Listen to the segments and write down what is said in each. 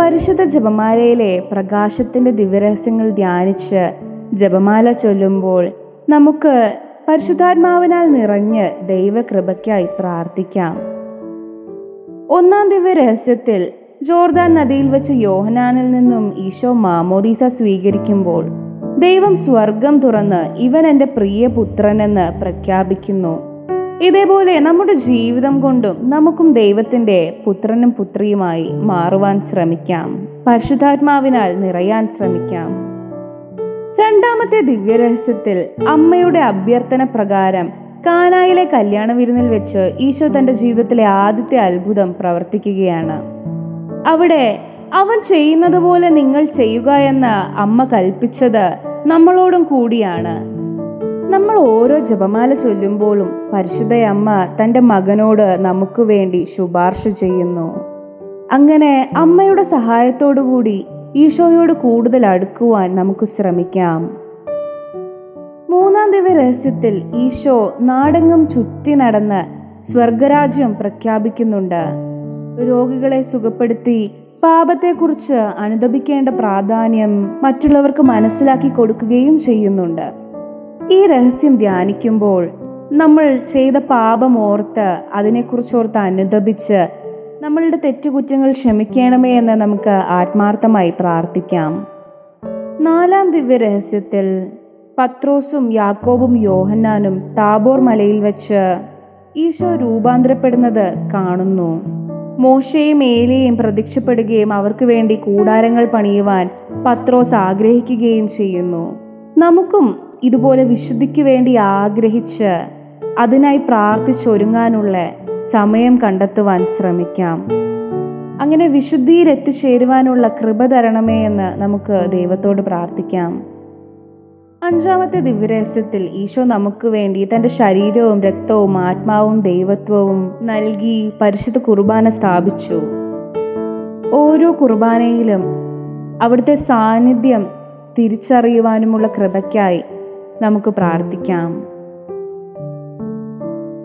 പരിശുദ്ധ ജപമാലയിലെ പ്രകാശത്തിന്റെ ദിവ്യരഹസ്യങ്ങൾ ധ്യാനിച്ച് ജപമാല ചൊല്ലുമ്പോൾ നമുക്ക് പരിശുദ്ധാത്മാവിനാൽ നിറഞ്ഞ് ദൈവകൃപയ്ക്കായി പ്രാർത്ഥിക്കാം. ഒന്നാം ദിവ്യരഹസ്യത്തിൽ ജോർദാൻ നദിയിൽ വെച്ച് യോഹനാനിൽ നിന്നും ഈശോ മാമോദീസ സ്വീകരിക്കുമ്പോൾ ദൈവം സ്വർഗം തുറന്ന് ഇവൻ എന്റെ പ്രിയ പുത്രനെന്ന് പ്രഖ്യാപിക്കുന്നു. ഇതേപോലെ നമ്മുടെ ജീവിതം കൊണ്ടും നമുക്കും ദൈവത്തിന്റെ പുത്രനും പുത്രിയുമായി മാറുവാൻ ശ്രമിക്കാം. പരിശുദ്ധാത്മാവിനാൽ നിറയാൻ ശ്രമിക്കാം. രണ്ടാമത്തെ ദിവ്യരഹസ്യത്തിൽ അമ്മയുടെ അഭ്യർത്ഥന പ്രകാരം കാനായിലെ കല്യാണ വിരുന്നിൽ വെച്ച് ഈശോ തന്റെ ജീവിതത്തിലെ ആദ്യത്തെ അത്ഭുതം പ്രവർത്തിക്കുകയാണ്. അവിടെ അവൻ ചെയ്യുന്നത് പോലെ നിങ്ങൾ ചെയ്യുക എന്ന് അമ്മ കൽപ്പിച്ചത് നമ്മളോടും കൂടിയാണ്. നമ്മൾ ഓരോ ജപമാല ചൊല്ലുമ്പോഴും പരിശുദ്ധ അമ്മ തന്റെ മകനോട് നമുക്ക് വേണ്ടി ശുപാർശ ചെയ്യുന്നു. അങ്ങനെ അമ്മയുടെ സഹായത്തോടു കൂടി ഈശോയോട് കൂടുതൽ അടുക്കുവാൻ നമുക്ക് ശ്രമിക്കാം. മൂന്നാം ദിവ്യ രഹസ്യത്തിൽ ഈശോ നാടെങ്ങും ചുറ്റി നടന്ന് സ്വർഗരാജ്യം പ്രഖ്യാപിക്കുന്നുണ്ട്. രോഗികളെ സുഖപ്പെടുത്തി പാപത്തെക്കുറിച്ച് അനുദപിക്കേണ്ട പ്രാധാന്യം മറ്റുള്ളവർക്ക് മനസ്സിലാക്കി കൊടുക്കുകയും ചെയ്യുന്നുണ്ട്. ഈ രഹസ്യം ധ്യാനിക്കുമ്പോൾ നമ്മൾ ചെയ്ത പാപം ഓർത്ത് അതിനെക്കുറിച്ച് ഓർത്ത് അനുദപിച്ച് നമ്മളുടെ തെറ്റുകുറ്റങ്ങൾ ക്ഷമിക്കണമേ എന്ന് നമുക്ക് ആത്മാർത്ഥമായി പ്രാർത്ഥിക്കാം. നാലാം ദിവ്യ രഹസ്യത്തിൽ പത്രോസും യാക്കോബും യോഹന്നാനും താബോർ മലയിൽ വെച്ച് ഈശോ രൂപാന്തരപ്പെടുന്നത് കാണുന്നു. മോശയും ഏലിയും പ്രത്യക്ഷപ്പെടുകയും അവർക്ക് വേണ്ടി കൂടാരങ്ങൾ പണിയുവാൻ പത്രോസ് ആഗ്രഹിക്കുകയും ചെയ്യുന്നു. നമുക്കും ഇതുപോലെ വിശുദ്ധിക്ക് വേണ്ടി ആഗ്രഹിച്ച് അതിനായി പ്രാർത്ഥിച്ചൊരുങ്ങാനുള്ള സമയം കണ്ടെത്തുവാൻ ശ്രമിക്കാം. അങ്ങനെ വിശുദ്ധിയിൽ എത്തിച്ചേരുവാനുള്ള കൃപ തരണമേ എന്ന് നമുക്ക് ദൈവത്തോട് പ്രാർത്ഥിക്കാം. അഞ്ചാമത്തെ ദിവ്യരഹസ്യത്തിൽ ഈശോ നമുക്ക് വേണ്ടി തന്റെ ശരീരവും രക്തവും ആത്മാവും ദൈവത്വവും നൽകി പരിശുദ്ധ കുർബാന സ്ഥാപിച്ചു. ഓരോ കുർബാനയിലും അവിടുത്തെ സാന്നിധ്യം തിരിച്ചറിയുവാനുമുള്ള കൃപയ്ക്കായി നമുക്ക് പ്രാർത്ഥിക്കാം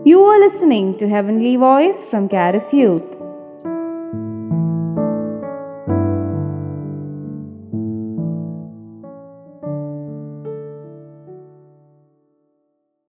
you are listening to heavenly voice from കാരസ് youth